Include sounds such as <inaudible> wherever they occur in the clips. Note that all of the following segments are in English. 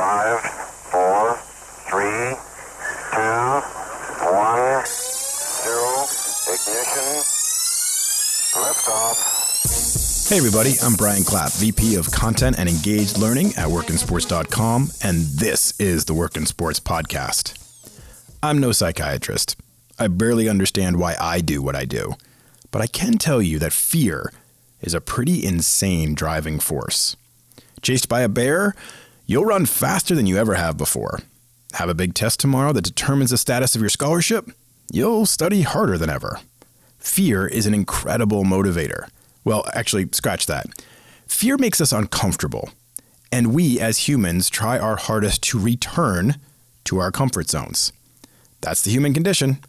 Five, four, three, two, one, zero. Ignition. Liftoff. Hey, everybody, I'm Brian Clapp, VP of Content and Engaged Learning at workinsports.com, and this is the Work in Sports Podcast. I'm no psychiatrist. I barely understand why I do what I do, but I can tell you that fear is a pretty insane driving force. Chased by a bear, you'll run faster than you ever have before. Have a big test tomorrow that determines the status of your scholarship? You'll study harder than ever. Fear is an incredible motivator. Well, actually, scratch that. Fear makes us uncomfortable, and we as humans try our hardest to return to our comfort zones. That's the human condition.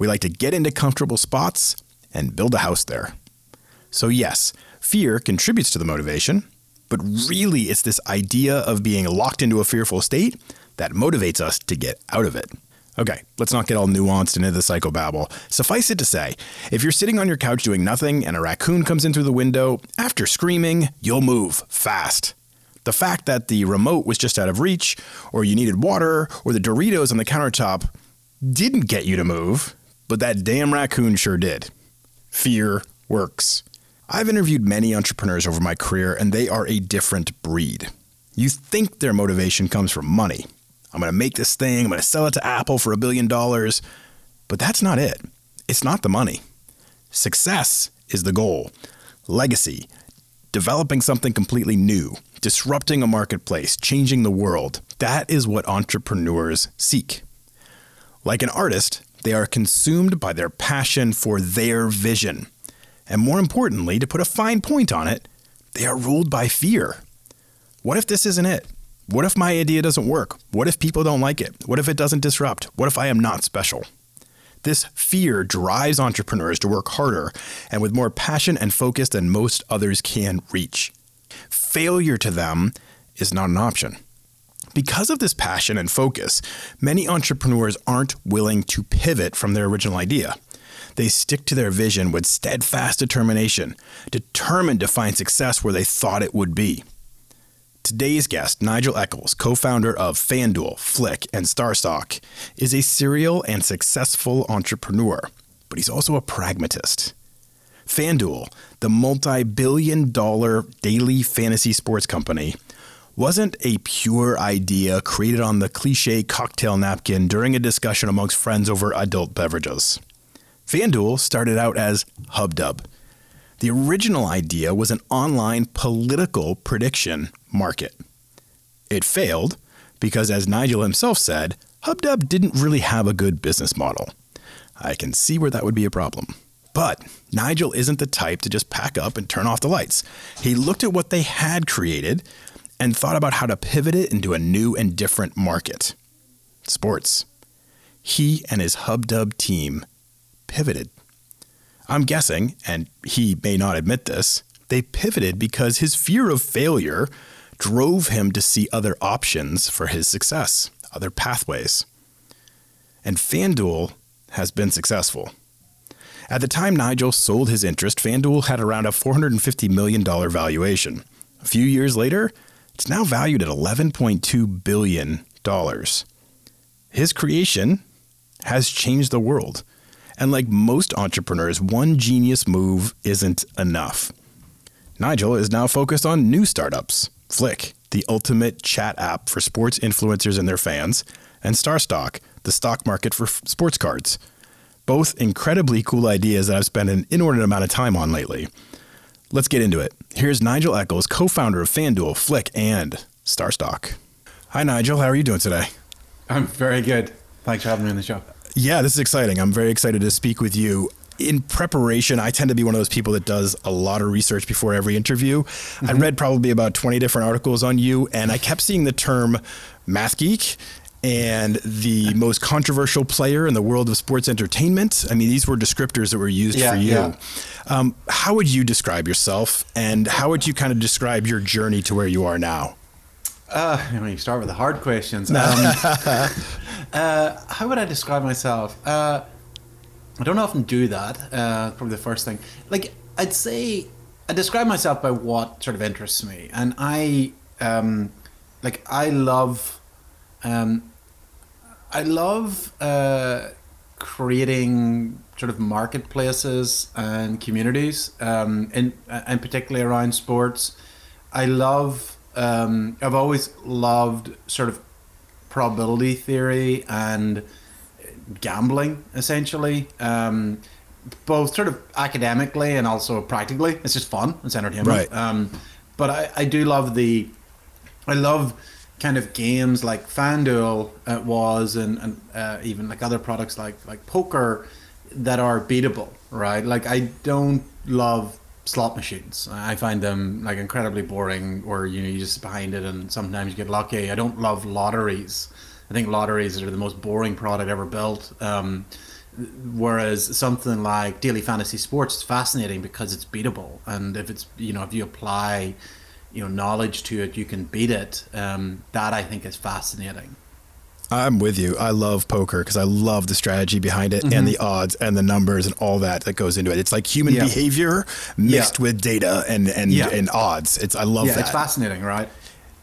We like to get into comfortable spots and build a house there. So, yes, fear contributes to the motivation, but really it's this idea of being locked into a fearful state that motivates us to get out of it. Okay, let's not get all nuanced into the psychobabble. Suffice it to say, if you're sitting on your couch doing nothing and a raccoon comes in through the window, after screaming, you'll move fast. The fact that the remote was just out of reach, or you needed water, or the Doritos on the countertop didn't get you to move, but that damn raccoon sure did. Fear works. I've interviewed many entrepreneurs over my career, and they are a different breed. You think their motivation comes from money. I'm going to make this thing, I'm going to sell it to Apple for a billion dollars. But that's not it. It's not the money. Success is the goal. Legacy, developing something completely new, disrupting a marketplace, changing the world. That is what entrepreneurs seek. Like an artist, they are consumed by their passion for their vision. And more importantly, to put a fine point on it, they are ruled by fear. What if this isn't it? What if my idea doesn't work? What if people don't like it? What if it doesn't disrupt? What if I am not special? This fear drives entrepreneurs to work harder and with more passion and focus than most others can reach. Failure to them is not an option. Because of this passion and focus, many entrepreneurs aren't willing to pivot from their original idea. They stick to their vision with steadfast determination, determined to find success where they thought it would be. Today's guest, Nigel Eccles, co founder of FanDuel, Flick, and StarStock, is a serial and successful entrepreneur, but he's also a pragmatist. FanDuel, the multi billion dollar daily fantasy sports company, wasn't a pure idea created on the cliche cocktail napkin during a discussion amongst friends over adult beverages. FanDuel started out as HubDub the original idea was an online political prediction market. It failed because, as Nigel himself said, HubDub didn't really have a good business model. I can see where that would be a problem. But Nigel isn't the type to just pack up and turn off the lights. He looked at what they had created and thought about how to pivot it into a new and different market sports. He and his HubDub team pivoted. I'm guessing, and he may not admit this, they pivoted because his fear of failure drove him to see other options for his success, other pathways. And FanDuel has been successful. At the time Nigel sold his interest, FanDuel had around a $450 million valuation. A few years later, it's now valued at $11.2 billion. His creation has changed the world. And like most entrepreneurs, one genius move isn't enough. Nigel is now focused on new startups Flick, the ultimate chat app for sports influencers and their fans, and StarStock, the stock market for f- sports cards. Both incredibly cool ideas that I've spent an inordinate amount of time on lately. Let's get into it. Here's Nigel Eccles, co founder of FanDuel, Flick, and StarStock. Hi, Nigel. How are you doing today? I'm very good. Thanks for having me on the show. Yeah, this is exciting. I'm very excited to speak with you. In preparation, I tend to be one of those people that does a lot of research before every interview. Mm-hmm. I read probably about 20 different articles on you, and I kept seeing the term math geek and the most controversial player in the world of sports entertainment. I mean, these were descriptors that were used yeah, for you. Yeah. Um, how would you describe yourself, and how would you kind of describe your journey to where you are now? Uh, I mean, you start with the hard questions. Um, <laughs> uh, how would I describe myself? Uh, I don't often do that. Uh, probably the first thing. Like, I'd say I describe myself by what sort of interests me, and I um, like I love, um, I love uh, creating sort of marketplaces and communities, um, and and particularly around sports. I love. Um, I've always loved sort of probability theory and gambling, essentially. Um, both sort of academically and also practically. It's just fun. It's entertainment. Right. Um, but I, I do love the, I love kind of games like FanDuel uh, was, and, and uh, even like other products like like poker that are beatable, right? Like I don't love slot machines. I find them like incredibly boring, or you know you just behind it, and sometimes you get lucky. I don't love lotteries. I think lotteries are the most boring product ever built. Um, whereas something like daily fantasy sports is fascinating because it's beatable and if it's you know if you apply you know knowledge to it you can beat it um, that i think is fascinating I'm with you. I love poker because I love the strategy behind it and mm-hmm. the odds and the numbers and all that that goes into it. It's like human Yeah. behavior mixed Yeah. with data and and, Yeah. and odds. It's I love yeah that. it's fascinating right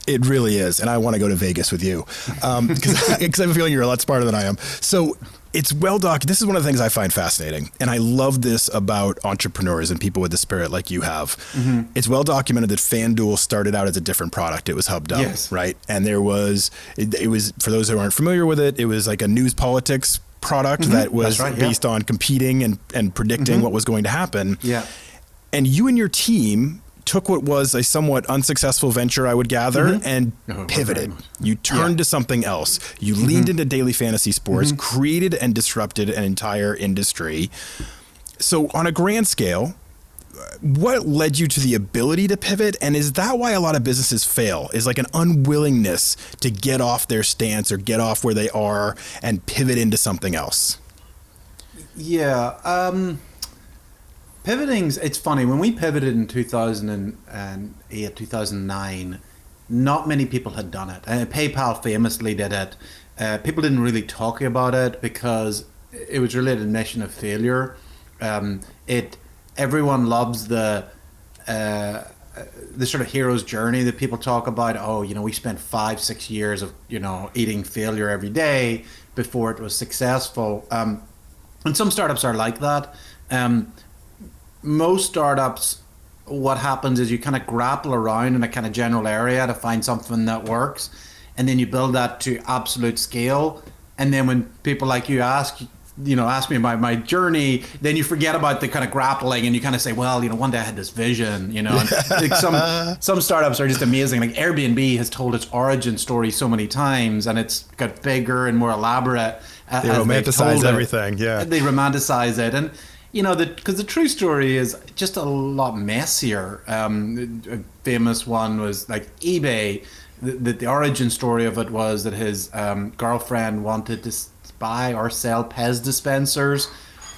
It really is, and I want to go to Vegas with you um, because <laughs> I have a feeling you're a lot smarter than I am. So it's well documented. This is one of the things I find fascinating, and I love this about entrepreneurs and people with the spirit like you have. Mm-hmm. It's well documented that FanDuel started out as a different product. It was HubDub, Yes. right? And there was it, it was for those who aren't familiar with it, it was like a news politics product that was Mm-hmm. right, yeah. based on competing and and predicting what was going to happen. yeah And you and your team took what was a somewhat unsuccessful venture, I would gather, mm-hmm. and Oh, pivoted. You turned to something else. You mm-hmm. leaned into daily fantasy sports, mm-hmm. created and disrupted an entire industry. So, on a grand scale, what led you to the ability to pivot? And is that why a lot of businesses fail? Is like an unwillingness to get off their stance or get off where they are and pivot into something else? Yeah. Um, pivoting's it's funny when we pivoted in 2008 2009 not many people had done it and paypal famously did it uh, people didn't really talk about it because it was really an admission of failure um, it everyone loves the uh, the sort of hero's journey that people talk about. Oh, you know, we spent five, six years of you know eating failure every day before it was successful. Um, and some startups are like that. Um, most startups, what happens is you kind of grapple around in a kind of general area to find something that works, and then you build that to absolute scale. And then when people like you ask, you know, ask me about my journey, then you forget about the kind of grappling, and you kind of say, well, you know, one day I had this vision, you know. And <laughs> like some some startups are just amazing. Like Airbnb has told its origin story so many times, and it's got bigger and more elaborate. uh, They romanticize everything, yeah. They romanticize it, and you know, because the, true story is just a lot messier. Um, a famous one was like eBay. The, the, the origin story of it was that his um, girlfriend wanted to buy or sell Pez dispensers.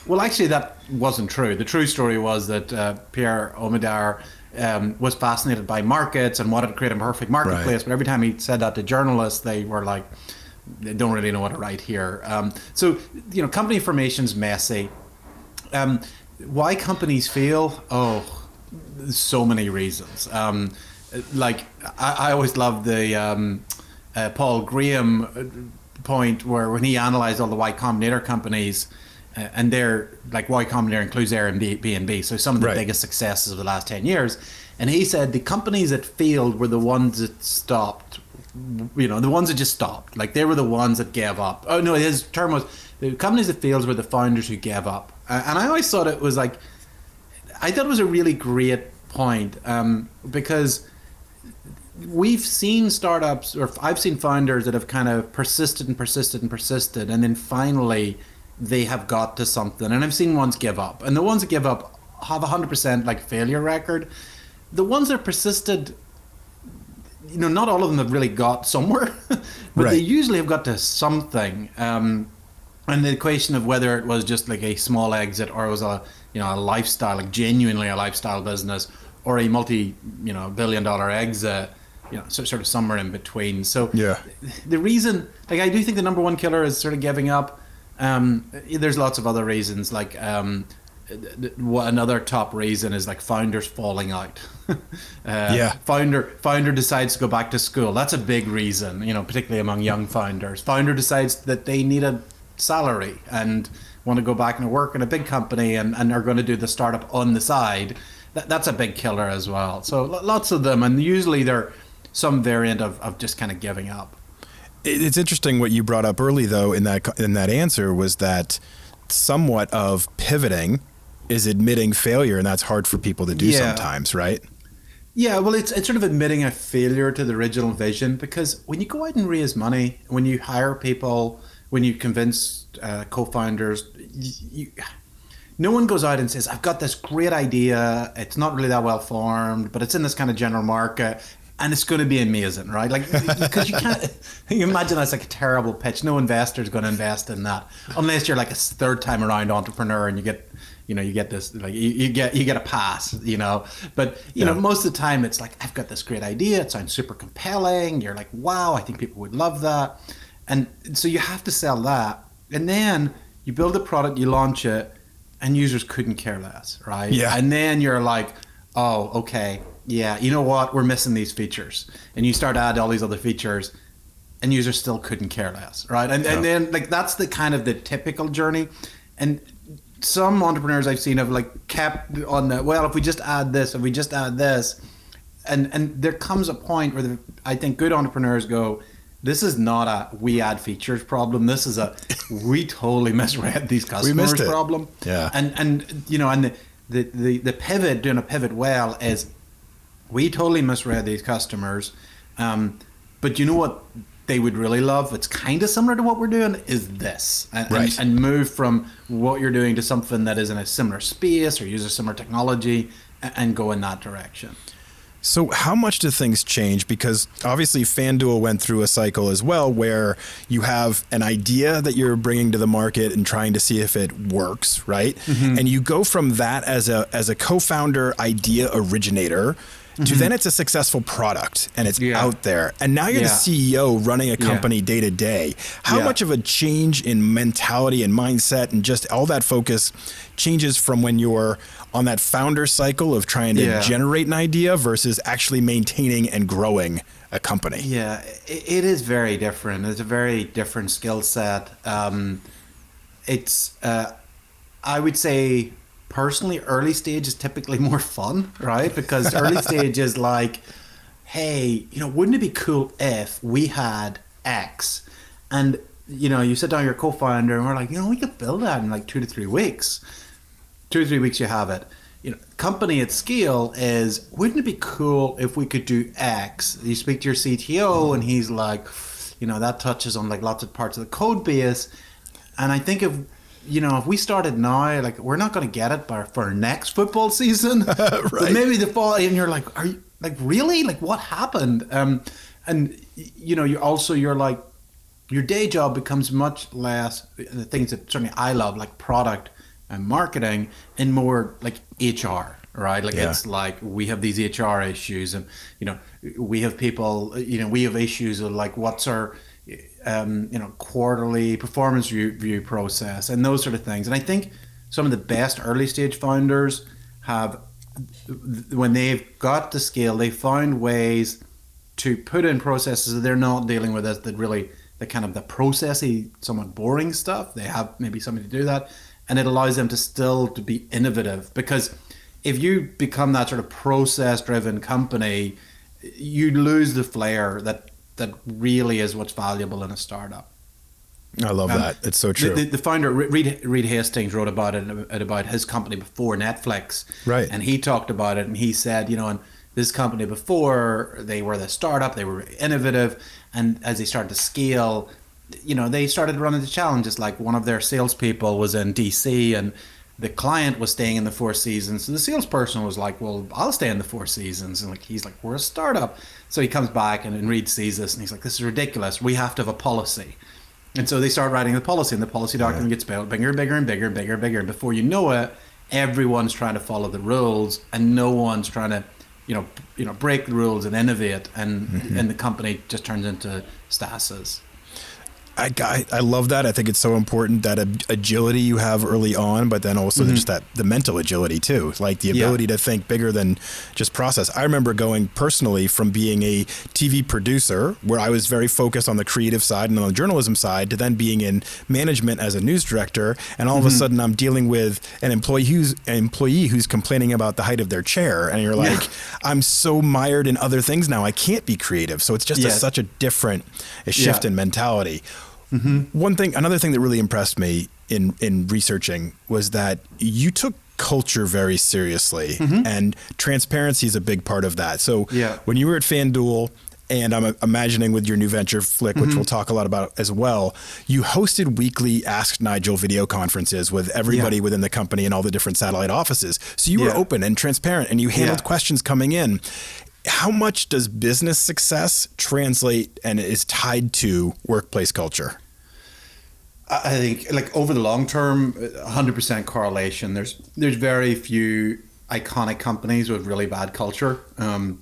Well, actually, that wasn't true. The true story was that uh, Pierre Omidyar um, was fascinated by markets and wanted to create a perfect marketplace. Right. But every time he said that to journalists, they were like, they don't really know what to write here. Um, so, you know, company formation formation's messy. Um, why companies fail? Oh, so many reasons. Um, like I, I always love the um, uh, Paul Graham uh, point where when he analyzed all the Y Combinator companies, uh, and they're like Y Combinator includes Airbnb, so some of the Right. biggest successes of the last ten years. And he said the companies that failed were the ones that stopped. You know, the ones that just stopped. Like they were the ones that gave up. Oh no, his term was the companies that failed were the founders who gave up. Uh, and I always thought it was like, I thought it was a really great point um, because we've seen startups or I've seen founders that have kind of persisted and persisted and persisted and then finally they have got to something. And I've seen ones give up. And the ones that give up have a 100% like failure record. The ones that persisted you know not all of them have really got somewhere <laughs> but they usually have got to something. Um, and the question of whether it was just like a small exit or it was a you know a lifestyle like genuinely a lifestyle business or a multi you know billion dollar exit you know sort of somewhere in between so Yeah. the reason like i do think the number one killer is sort of giving up um, there's lots of other reasons like um, what another top reason is like founders falling out. <laughs> uh, Yeah. Founder founder decides to go back to school. That's a big reason, you know, particularly among young founders. Founder decides that they need a salary and want to go back and work in a big company and, and are going to do the startup on the side. That, that's a big killer as well. So lots of them, and usually they're some variant of, of just kind of giving up. It's interesting what you brought up early, though, in that in that answer was that somewhat of pivoting is admitting failure, and that's hard for people to do Yeah. sometimes, right? Yeah, well, it's, it's sort of admitting a failure to the original vision because when you go out and raise money, when you hire people, when you convince uh, co-founders, you, you, no one goes out and says, "I've got this great idea. It's not really that well formed, but it's in this kind of general market." And it's going to be amazing, right? Like, because you can't, <laughs> you imagine that's like a terrible pitch. No investor is going to invest in that unless you're like a third time around entrepreneur and you get you know you get this like you, you get you get a pass you know but you know most of the time it's like i've got this great idea it sounds super compelling you're like wow i think people would love that and so you have to sell that. And then you build a product you launch it and users couldn't care less right? Yeah. and then you're like oh okay. Yeah you know what? We're missing these features. And you start to add all these other features and users still couldn't care less, right? And, Yeah. and then like that's the kind of the typical journey, and some entrepreneurs I've seen have like kept on the well, if we just add this, if we just add this, and and there comes a point where the, I think good entrepreneurs go, this is not a we add features problem. This is a <laughs> we totally misread these customers problem. Yeah. and and you know, and the the the, the pivot doing a pivot well is we totally misread these customers. Um, but you know what they would really love? It's kind of similar to what we're doing. Is this and, and- and, move from what you're doing to something that is in a similar space or uses similar technology and, and go in that direction. So, how much do things change? Because obviously, FanDuel went through a cycle as well where you have an idea that you're bringing to the market and trying to see if it works, right? Mm-hmm. And you go from that as a as a co-founder, idea originator. To then it's a successful product and it's Mm-hmm. Yeah. out there. And now you're Yeah. the CEO running a company day to day. How Yeah. much of a change in mentality and mindset and just all that focus changes from when you're on that founder cycle of trying to Yeah. generate an idea versus actually maintaining and growing a company. Yeah, it, is very different. It's a very different skill set. Um, it's, uh, I would say, personally, early stage is typically <laughs> more fun, right? Because early <laughs> stage is like, hey, you know, wouldn't it be cool if we had X? And, you know, you sit down with your co founder and we're like, you know, we could build that in like two to three weeks two or three weeks you have it. You know, company at scale is wouldn't it be cool if we could do X? You speak to your CTO and he's like, you know, that touches on like lots of parts of the code base. And I think if you know, if we started now, like we're not going to get it by for our next football season, <laughs> but Right. maybe the fall. And you're like, are you like really like what happened? Um, and you know, you're also you're like, your day job becomes much less the things that certainly I love, like product and marketing, and more like HR, right? Like Yeah. it's like we have these HR issues, and you know, we have people, you know, we have issues of like what's our, um, you know, quarterly performance review process and those sort of things. And I think some of the best early stage founders have when they've got the scale, they find ways to put in processes that they're not dealing with as the really the kind of the processy, somewhat boring stuff. They have maybe somebody to do that, and it allows them to still to be innovative. Because if you become that sort of process-driven company, you lose the flair that that really is what's valuable in a startup. I love Um, that. It's so true. the, the founder Reed, Reed Hastings wrote about it about his company before Netflix, Right. And he talked about it, and he said, you know, and this company before they were the startup, they were innovative, and as they started to scale, you know, they started running into challenges. Like one of their salespeople was in DC, and the client was staying in the Four Seasons. So the salesperson was like, "Well, I'll stay in the Four Seasons," and like he's like, "We're a startup." So he comes back, and, and Reed sees this, and he's like, "This is ridiculous. We have to have a policy." And so they start writing the policy, and the policy document gets built bigger, and bigger, and bigger, and bigger, and bigger. And before you know it, everyone's trying to follow the rules, and no one's trying to, you know, you know, break the rules and innovate, and mm-hmm. and the company just turns into stasis. I, I, I love that. I think it's so important that ag- agility you have early on, but then also just that the mental agility too, like the Mm-hmm. Yeah. ability to think bigger than just process. I remember going personally from being a TV producer, where I was very focused on the creative side and on the journalism side, to then being in management as a news director, and all of a Mm-hmm. sudden I'm dealing with an employee who's an employee who's complaining about the height of their chair, and you're like, I'm so mired in other things now, I can't be creative. So it's just a, such a different a shift Yeah. in mentality. Mm-hmm. One thing, another thing that really impressed me in in researching was that you took culture very seriously, mm-hmm. and transparency is a big part of that. So Yeah. when you were at FanDuel. And I'm imagining with your new venture, Flick, which mm-hmm. we'll talk a lot about as well, you hosted weekly Ask Nigel video conferences with everybody Yeah. within the company and all the different satellite offices. So you were open and transparent and you handled Yeah. questions coming in. How much does business success translate and is tied to workplace culture? I think like over the long term, 100% correlation. There's there's very few iconic companies with really bad culture. Um,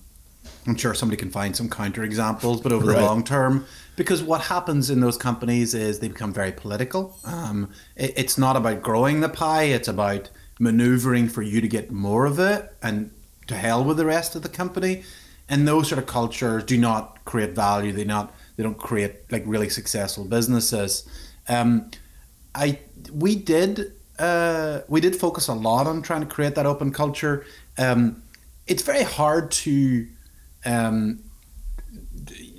I'm sure somebody can find some counter examples, but over Right. the long term, because what happens in those companies is they become very political. Um, it, it's not about growing the pie; it's about maneuvering for you to get more of it, and to hell with the rest of the company. And those sort of cultures do not create value. They not they don't create like really successful businesses. Um, I we did uh, we did focus a lot on trying to create that open culture. Um, it's very hard to um,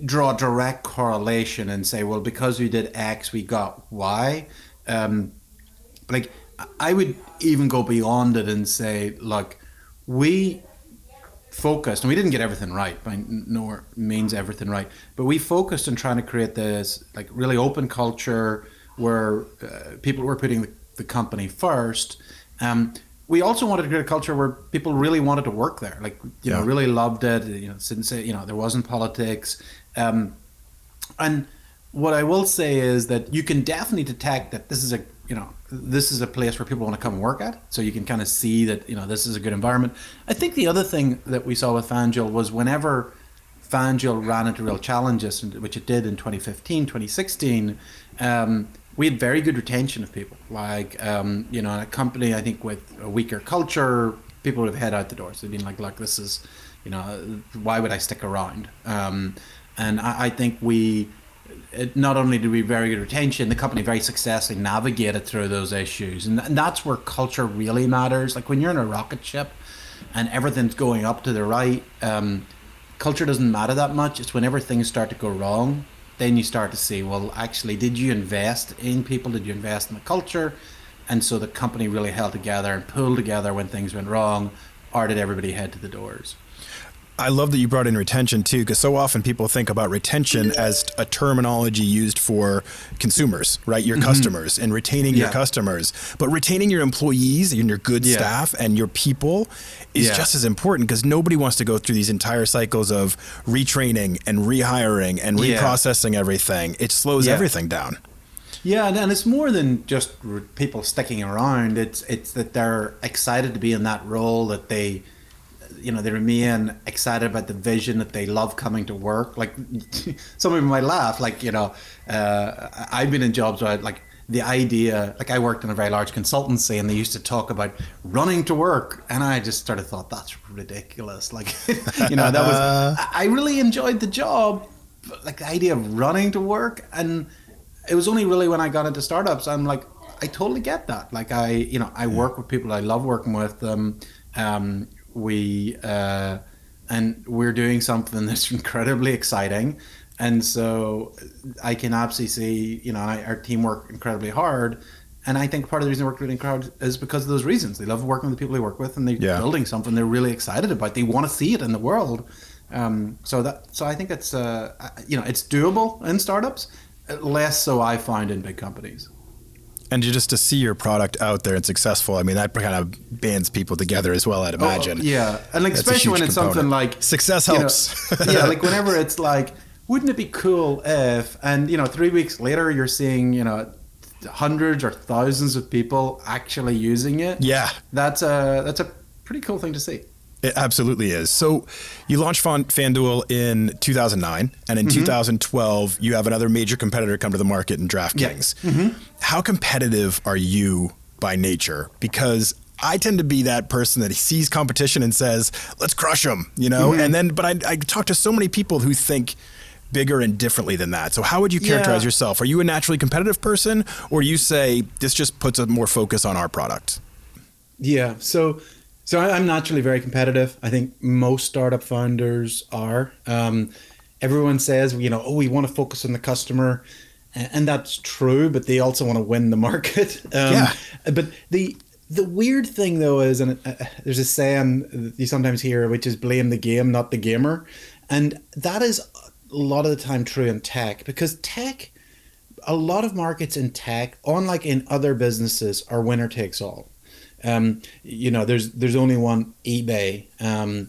draw a direct correlation and say, well, because we did X, we got Y. Um, like I would even go beyond it and say, look, we focused, and we didn't get everything right by no means everything right, but we focused on trying to create this like really open culture where uh, people were putting the, the company first. Um, we also wanted to create a culture where people really wanted to work there, like you know, really loved it. You know, didn't say you know there wasn't politics, um, and what I will say is that you can definitely detect that this is a you know this is a place where people want to come and work at. So you can kind of see that you know this is a good environment. I think the other thing that we saw with FanDuel was whenever FanDuel ran into real challenges, which it did in 2015, 2016. Um, we had very good retention of people. Like, um, you know, a company, I think, with a weaker culture, people would have head out the doors. They'd been like, look, this is, you know, why would I stick around? Um, and I, I think we, it, not only did we very good retention, the company very successfully navigated through those issues. And, and that's where culture really matters. Like when you're in a rocket ship and everything's going up to the right, um, culture doesn't matter that much. It's whenever things start to go wrong, then you start to see, well, actually, did you invest in people? Did you invest in the culture? And so the company really held together and pulled together when things went wrong, or did everybody head to the doors? I love that you brought in retention too, because so often people think about retention as a terminology used for consumers, right? Your customers and retaining your Mm-hmm. Customers. But retaining your employees and your good Yeah. staff and your people is Yeah. just as important because nobody wants to go through these entire cycles of retraining and rehiring and Yeah. reprocessing everything. It slows Yeah. everything down. Yeah, and, and it's more than just people sticking around. It's it's that they're excited to be in that role. That they, you know, they remain excited about the vision. That they love coming to work. Like <laughs> some of them might laugh. Like you know, uh, I- I've been in jobs where like the idea. Like I worked in a very large consultancy, and they used to talk about running to work, and I just sort of thought that's ridiculous. Like <laughs> you know, that was I I really enjoyed the job, but like the idea of running to work and it was only really when I got into startups I'm like I totally get that like I you know I work with people I love working with them um, we uh, and we're doing something <laughs> that's incredibly exciting. And so I can absolutely see you know I, our team work incredibly hard. And I think part of the reason they work really hard is because of those reasons. They love working with the people they work with and they're Yeah. building something they're really excited about. They want to see it in the world. Um, so that so I think it's uh, you know it's doable in startups less so I find in big companies. And you just to see your product out there and successful, I mean, that kind of bands people together as well, I'd oh, imagine. Oh, yeah, and like That's especially when it's something like Success you know, helps. <laughs> yeah, like whenever it's like, wouldn't it be cool if, and you know, three weeks later you're seeing you know hundreds or thousands of people actually using it. Yeah. That's a that's a pretty cool thing to see. It absolutely is. So, you launched Fan- FanDuel in 2009, and in Mm-hmm. 2012, you have another major competitor come to the market in DraftKings. Mm-hmm. How competitive are you by nature? Because I tend to be that person that sees competition and says, "Let's crush them," you know. Mm-hmm. And then, but I, I talk to so many people who think bigger and differently than that. So, how would you characterize Yeah. yourself? Are you a naturally competitive person, or you say this just puts a more focus on our product? Yeah. So, so I'm naturally very competitive. I think most startup founders are. Um, everyone says, you know, oh, we want to focus on the customer, and that's true. But they also want to win the market. <laughs> Um, Yeah. But the the weird thing though is, and uh, there's a saying that you sometimes hear, which is blame the game, not the gamer, and that is a lot of the time true in tech because tech a lot of markets in tech, unlike in other businesses, are winner takes all. Um, you know, there's there's only one eBay, um,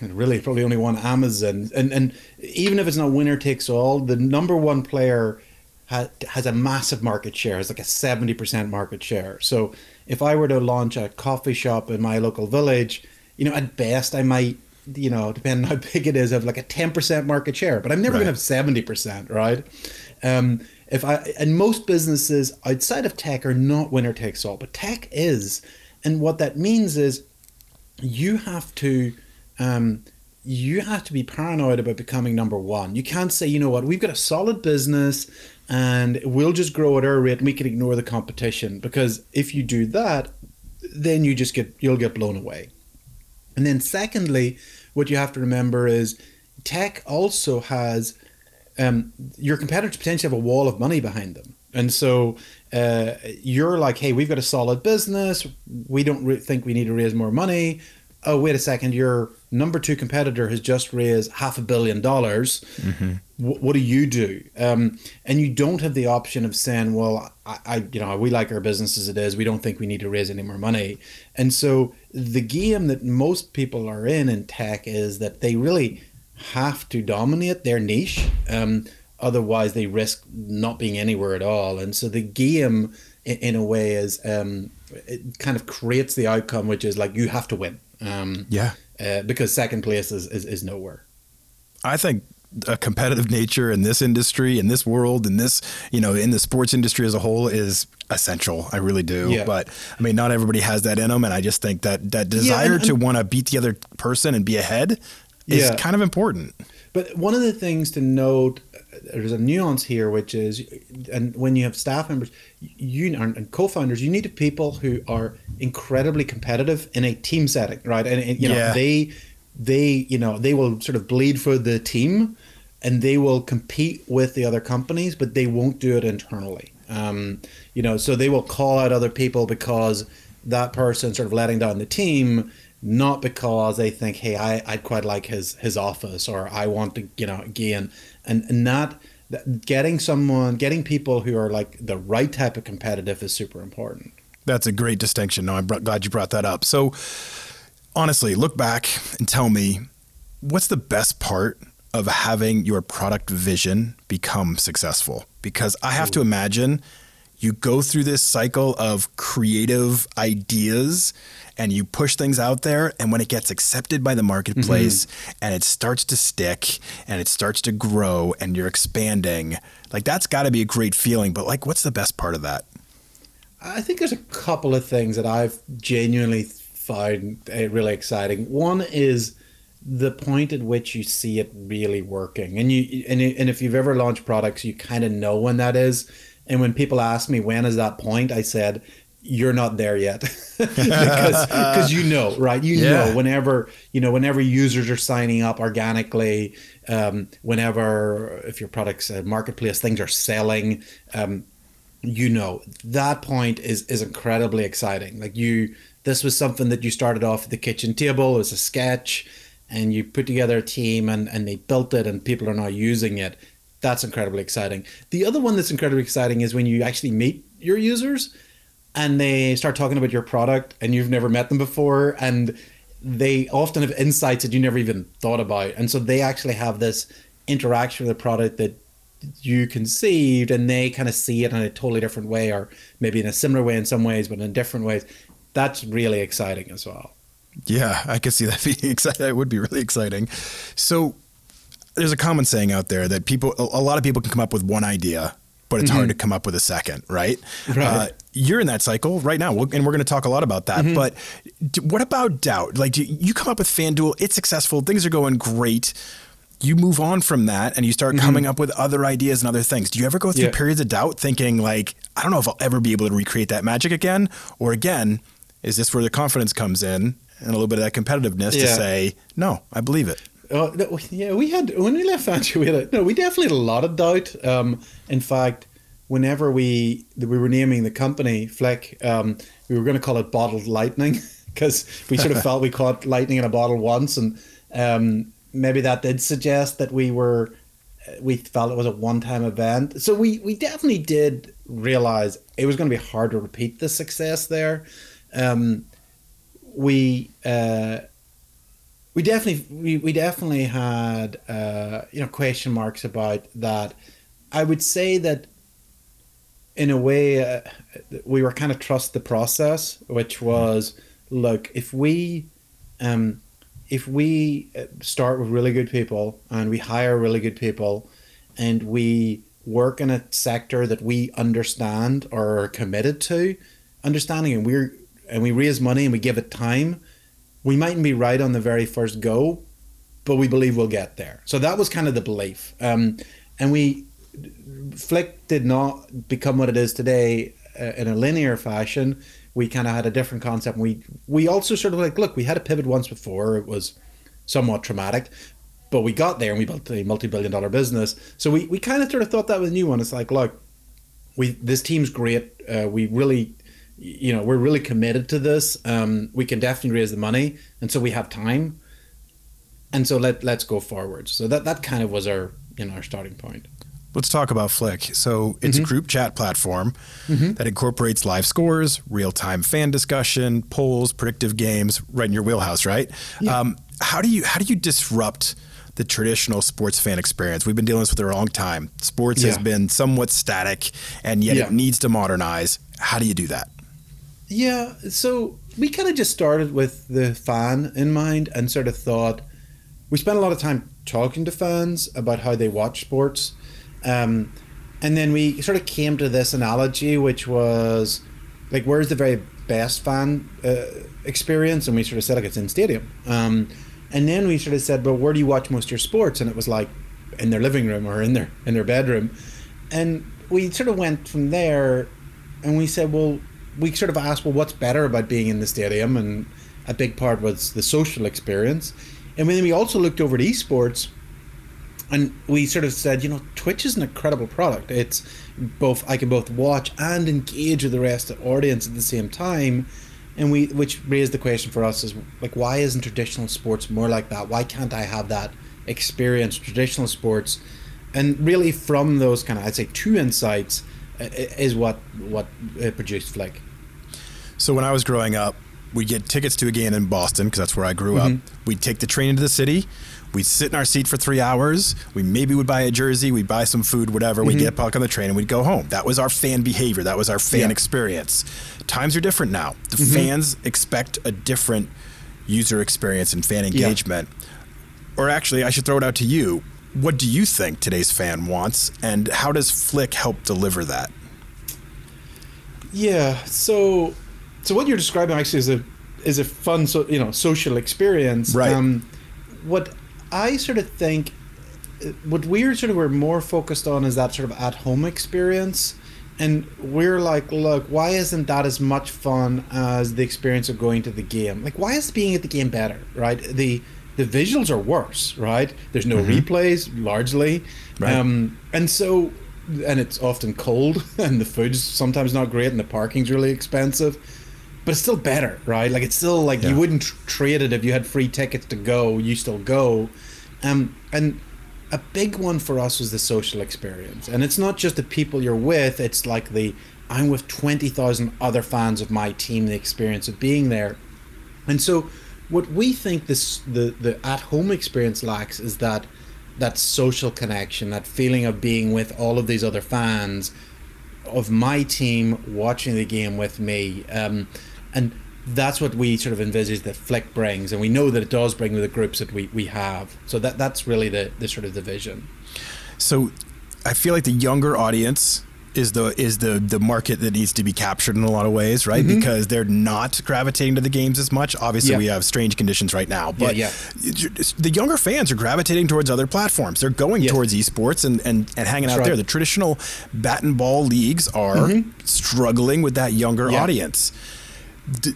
really probably only one Amazon, and and even if it's not winner takes all, the number one player ha- has a massive market share, has like a seventy percent market share. So if I were to launch a coffee shop in my local village, you know, at best I might. You know, depending on how big it is, have like a ten percent market share, but I'm never Right. going to have seventy percent, right? Um, if I and most businesses outside of tech are not winner takes all, but tech is, and what that means is you have to um, you have to be paranoid about becoming number one. You can't say, you know what, we've got a solid business and we'll just grow at our rate and we can ignore the competition because if you do that, then you just get you'll get blown away. And then secondly, what you have to remember is tech also has um, your competitors potentially have a wall of money behind them. And so uh, you're like, hey, we've got a solid business. We don't re- think we need to raise more money. Oh, wait a second. Your number two competitor has just raised half a billion dollars. Wh- what do you do? Um, and you don't have the option of saying, well, I, I, you know, we like our business as it is. We don't think we need to raise any more money. And so the game that most people are in in tech is that they really have to dominate their niche. Um, otherwise, they risk not being anywhere at all. And so the game, in, in a way, is um, it kind of creates the outcome, which is like you have to win. Um, Yeah. uh, because second place is, is, is nowhere. I think a competitive nature in this industry, in this world, in this, you know, in the sports industry as a whole is essential. I really do. Yeah. But I mean, not everybody has that in them. And I just think that that desire and- to want to beat the other person and be ahead is Yeah. kind of important. But one of the things to note, there's a nuance here, which is, and when you have staff members, you and co-founders, you need people who are incredibly competitive in a team setting, right? And, and, you know they, they, you know, they will sort of bleed for the team, and they will compete with the other companies, but they won't do it internally. Um, you know, so they will call out other people because that person sort of letting down the team not because they think, hey, I, I'd quite like his his office or I want to, you know, gain and, and not getting someone getting people who are like the right type of competitive is super important. That's a great distinction. No, I'm glad you brought that up. So, honestly, look back and tell me what's the best part of having your product vision become successful? Because I have to imagine you go through this cycle of creative ideas and you push things out there and when it gets accepted by the marketplace and it starts to stick and it starts to grow and you're expanding like that's got to be a great feeling but like what's the best part of that I think there's a couple of things that I've genuinely found uh, really exciting. One is the point at which you see it really working, and you and, and if you've ever launched products, you kind of know when that is. And when people ask me when is that point, I said you're not there yet. <laughs> Because because you know right? You Yeah. know whenever you know whenever users are signing up organically um, whenever if your product's a marketplace things are selling um, you know that point is is incredibly exciting. Like you this was something that you started off at the kitchen table it was a sketch and you put together a team and and they built it and people are now using it. That's incredibly exciting. The other one that's incredibly exciting is when you actually meet your users and they start talking about your product and you've never met them before and they often have insights that you never even thought about and so they actually have this interaction with the product that you conceived and they kind of see it in a totally different way or maybe in a similar way in some ways but in different ways that's really exciting as well Yeah, I could see that <laughs> being exciting. That would be really exciting. So there's a common saying out there that people, a lot of people can come up with one idea, but it's mm-hmm. hard to come up with a second, right? Right. Uh, you're in that cycle right now, and we're going to talk a lot about that. Mm-hmm. But what about doubt? Like, you come up with FanDuel, it's successful, things are going great. You move on from that and you start mm-hmm. coming up with other ideas and other things. Do you ever go through yeah. periods of doubt thinking, like, I don't know if I'll ever be able to recreate that magic again? Or again, is this where the confidence comes in and a little bit of that competitiveness yeah. to say, no, I believe it? Oh, yeah, we had when we left FanDuel, we had a, no, we definitely had a lot of doubt. Um, in fact, whenever we we were naming the company Flick, um, we were going to call it Bottled Lightning <laughs> because we sort of felt we caught lightning in a bottle once, and um, maybe that did suggest that we were we felt it was a one-time event. So we we definitely did realize it was going to be hard to repeat the success there. Um, we uh, we definitely we, we definitely had uh, you know question marks about that. I would say that in a way uh, we were kind of trust the process, which was look if we um, if we uh, start with really good people and we hire really good people and we work in a sector that we understand or are committed to understanding and we're and we raise money and we give it time we mightn't be right on the very first go, but we believe we'll get there. So that was kind of the belief. Um, and we, Flick did not become what it is today uh, in a linear fashion. We kind of had a different concept. We we also sort of like look. We had a pivot once before. It was somewhat traumatic, but we got there and we built a multi-billion dollar business. So we, we kind of sort of thought that was a new one. It's like, look, we this team's great. Uh, we really you know, we're really committed to this. Um, we can definitely raise the money, and so we have time. And so let let's go forward. So that that kind of was our you know our starting point. Let's talk about Flick. So it's mm-hmm. a group chat platform mm-hmm. that incorporates live scores, real time fan discussion, polls, predictive games, right in your wheelhouse, right? Yeah. Um, how do you how do you disrupt the traditional sports fan experience? We've been dealing with this for a long time. Sports yeah. has been somewhat static, and yet yeah. it needs to modernize. How do you do that? Yeah, so we kind of just started with the fan in mind and sort of thought we spent a lot of time talking to fans about how they watch sports. Um, and then we sort of came to this analogy, which was like, where's the very best fan uh, experience? And we sort of said, like, it's in stadium. Um, and then we sort of said, well, where do you watch most of your sports? And it was like in their living room or in their in their bedroom. And we sort of went from there, and we said, well, we sort of asked, well, what's better about being in the stadium? And a big part was the social experience. And then we also looked over at esports and we sort of said, you know, Twitch is an incredible product. It's both I can both watch and engage with the rest of the audience at the same time. And we which raised the question for us is like why isn't traditional sports more like that? Why can't I have that experience traditional sports? And really from those kind of I'd say two insights is what what produced Flick. So when I was growing up, we'd get tickets to a game in Boston because that's where I grew mm-hmm. up. We'd take the train into the city. We'd sit in our seat for three hours. We maybe would buy a jersey. We'd buy some food, whatever. Mm-hmm. We'd get back on the train and we'd go home. That was our fan behavior. That was our fan yeah. experience. Times are different now. The mm-hmm. fans expect a different user experience and fan engagement. Yeah. Or actually, I should throw it out to you what do you think today's fan wants, and how does Flick help deliver that? Yeah, so so what you're describing actually is a is a fun so you know social experience. Right. Um, what I sort of think, what we're sort of we're more focused on is that sort of at home experience, and we're like, look, why isn't that as much fun as the experience of going to the game? Like, why is being at the game better? Right. The the visuals are worse, right? There's no mm-hmm. replays largely, right. um, and so and it's often cold, <laughs> and the food's sometimes not great, and the parking's really expensive. But it's still better, right? Like it's still like yeah. you wouldn't tr- trade it if you had free tickets to go. You still go, um, and a big one for us was the social experience, and it's not just the people you're with. It's like the I'm with twenty thousand other fans of my team. The experience of being there, and so what we think this the the at home experience lacks is that that social connection, that feeling of being with all of these other fans of my team watching the game with me. Um, and that's what we sort of envisage that Flick brings, and we know that it does bring with the groups that we, we have. So that that's really the, the sort of the vision. So I feel like the younger audience is the is the the market that needs to be captured in a lot of ways, right? Mm-hmm. Because they're not gravitating to the games as much. Obviously, yeah. we have strange conditions right now, but yeah, yeah. the younger fans are gravitating towards other platforms. They're going towards esports and and, and hanging That's out right. there. The traditional bat and ball leagues are mm-hmm. struggling with that younger audience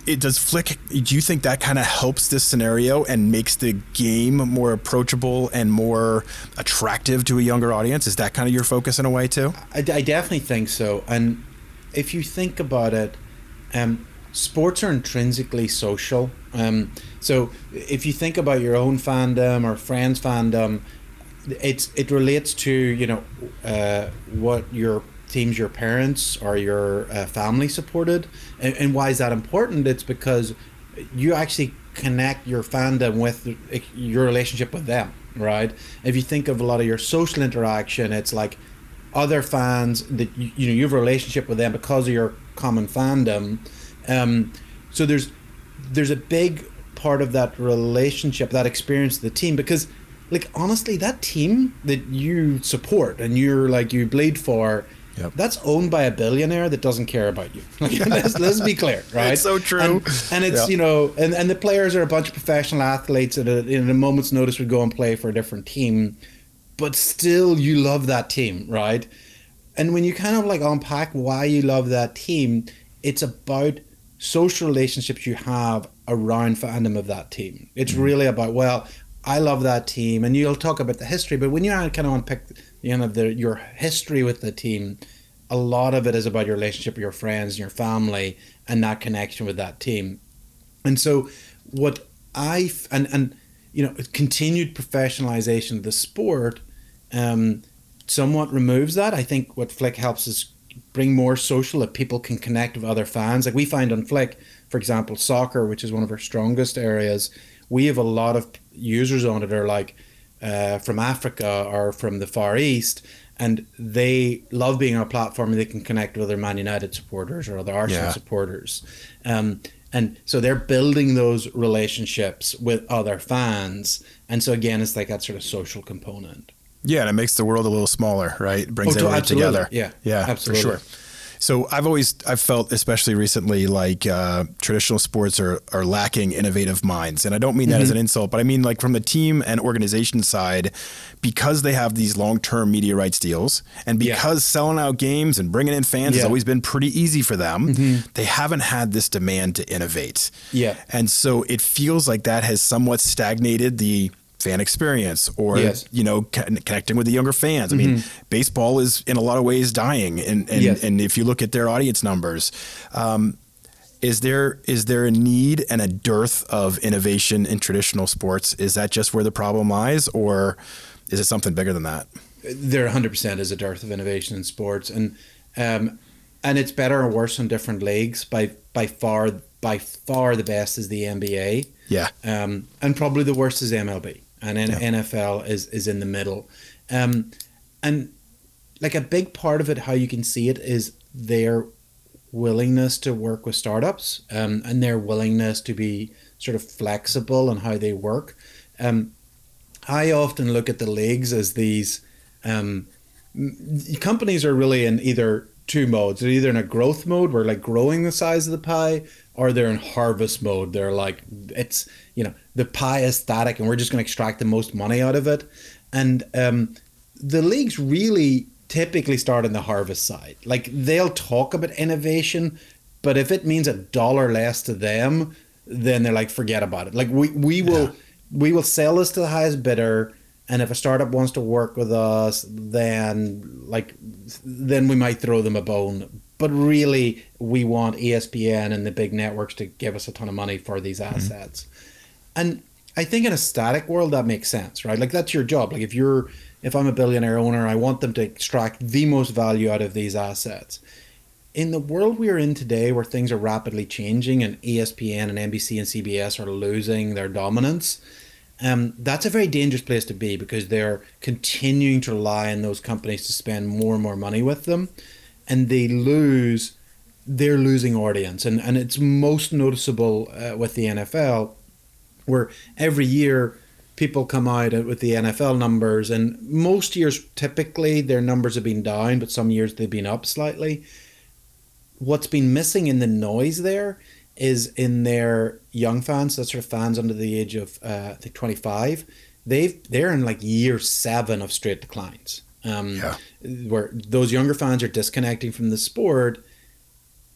it does flick do you think that kind of helps this scenario and makes the game more approachable and more attractive to a younger audience? Is that kind of your focus in a way too? I, I definitely think so. And if you think about it um, sports are intrinsically social. Um, so if you think about your own fandom or friends fandom it's it relates to you know uh, what your teams your parents or your uh, family supported. And, and, why is that important? It's because you actually connect your fandom with your relationship with them, right? If you think of a lot of your social interaction, it's like other fans that you, you know you have a relationship with them because of your common fandom. Um, so there's there's a big part of that relationship, that experience of the team, because like honestly, that team that you support and you're like you bleed for Yep. That's owned by a billionaire that doesn't care about you. <laughs> let's, let's, be clear, <laughs> right? It's so true. And, and it's you know, and, and the players are a bunch of professional athletes that in a moment's notice would go and play for a different team, but still you love that team, right? And when you kind of like unpack why you love that team, it's about social relationships you have around fandom of that team. It's mm. really about well, I love that team, and you'll talk about the history, but when you kind of unpick you know the your history with the team a lot of it is about your relationship with your friends and your family and that connection with that team. And so what i and and you know continued professionalization of the sport um somewhat removes that. I think what flick helps is bring more social that people can connect with other fans. Like we find on flick for example soccer which is one of our strongest areas we have a lot of users on it are like uh, from Africa or from the Far East, and they love being on a platform and they can connect with other Man United supporters or other Arsenal yeah. supporters. Um, and so they're building those relationships with other fans. And so again, it's like that sort of social component. Yeah, and it makes the world a little smaller, right? It brings oh, everyone together. Yeah, yeah, absolutely. for sure. So I've always I've felt especially recently like uh, traditional sports are are lacking innovative minds, and I don't mean that mm-hmm. as an insult, but I mean like from the team and organization side, because they have these long term media rights deals, and because yeah. selling out games and bringing in fans yeah. has always been pretty easy for them, mm-hmm. they haven't had this demand to innovate. Yeah, and so it feels like that has somewhat stagnated the fan experience or yes. you know connecting with the younger fans. I mm-hmm. mean, baseball is in a lot of ways dying, and and, yes. and if you look at their audience numbers. Um, is there is there a need and a dearth of innovation in traditional sports? Is that just where the problem lies, or is it something bigger than that? There 100% is a dearth of innovation in sports, and um, and it's better or worse in different leagues. By by far, by far the best is the NBA. Yeah. Um, and probably the worst is MLB and yeah. NFL is is in the middle. Um, and like a big part of it, how you can see it is their willingness to work with startups um, and their willingness to be sort of flexible on how they work. Um, I often look at the leagues as these um, companies are really in either two modes. They're either in a growth mode where like growing the size of the pie, or they're in harvest mode. They're like it's you know the pie is static, and we're just going to extract the most money out of it. And um, the leagues really typically start on the harvest side. Like they'll talk about innovation, but if it means a dollar less to them, then they're like forget about it. Like we we will yeah. we will sell this to the highest bidder and if a startup wants to work with us then like then we might throw them a bone but really we want espn and the big networks to give us a ton of money for these mm-hmm. assets. And i think in a static world that makes sense right? Like that's your job. Like if you're if i'm a billionaire owner i want them to extract the most value out of these assets. In the world we are in today where things are rapidly changing and espn and nbc and cbs are losing their dominance um, that's a very dangerous place to be because they're continuing to rely on those companies to spend more and more money with them, and they lose they're losing audience, and and it's most noticeable uh, with the NFL, where every year people come out with the NFL numbers, and most years typically their numbers have been down, but some years they've been up slightly. What's been missing in the noise there is in their young fans, that's sort of fans under the age of uh, I think twenty five. They've they're in like year seven of straight declines. Um, Yeah. Where those younger fans are disconnecting from the sport,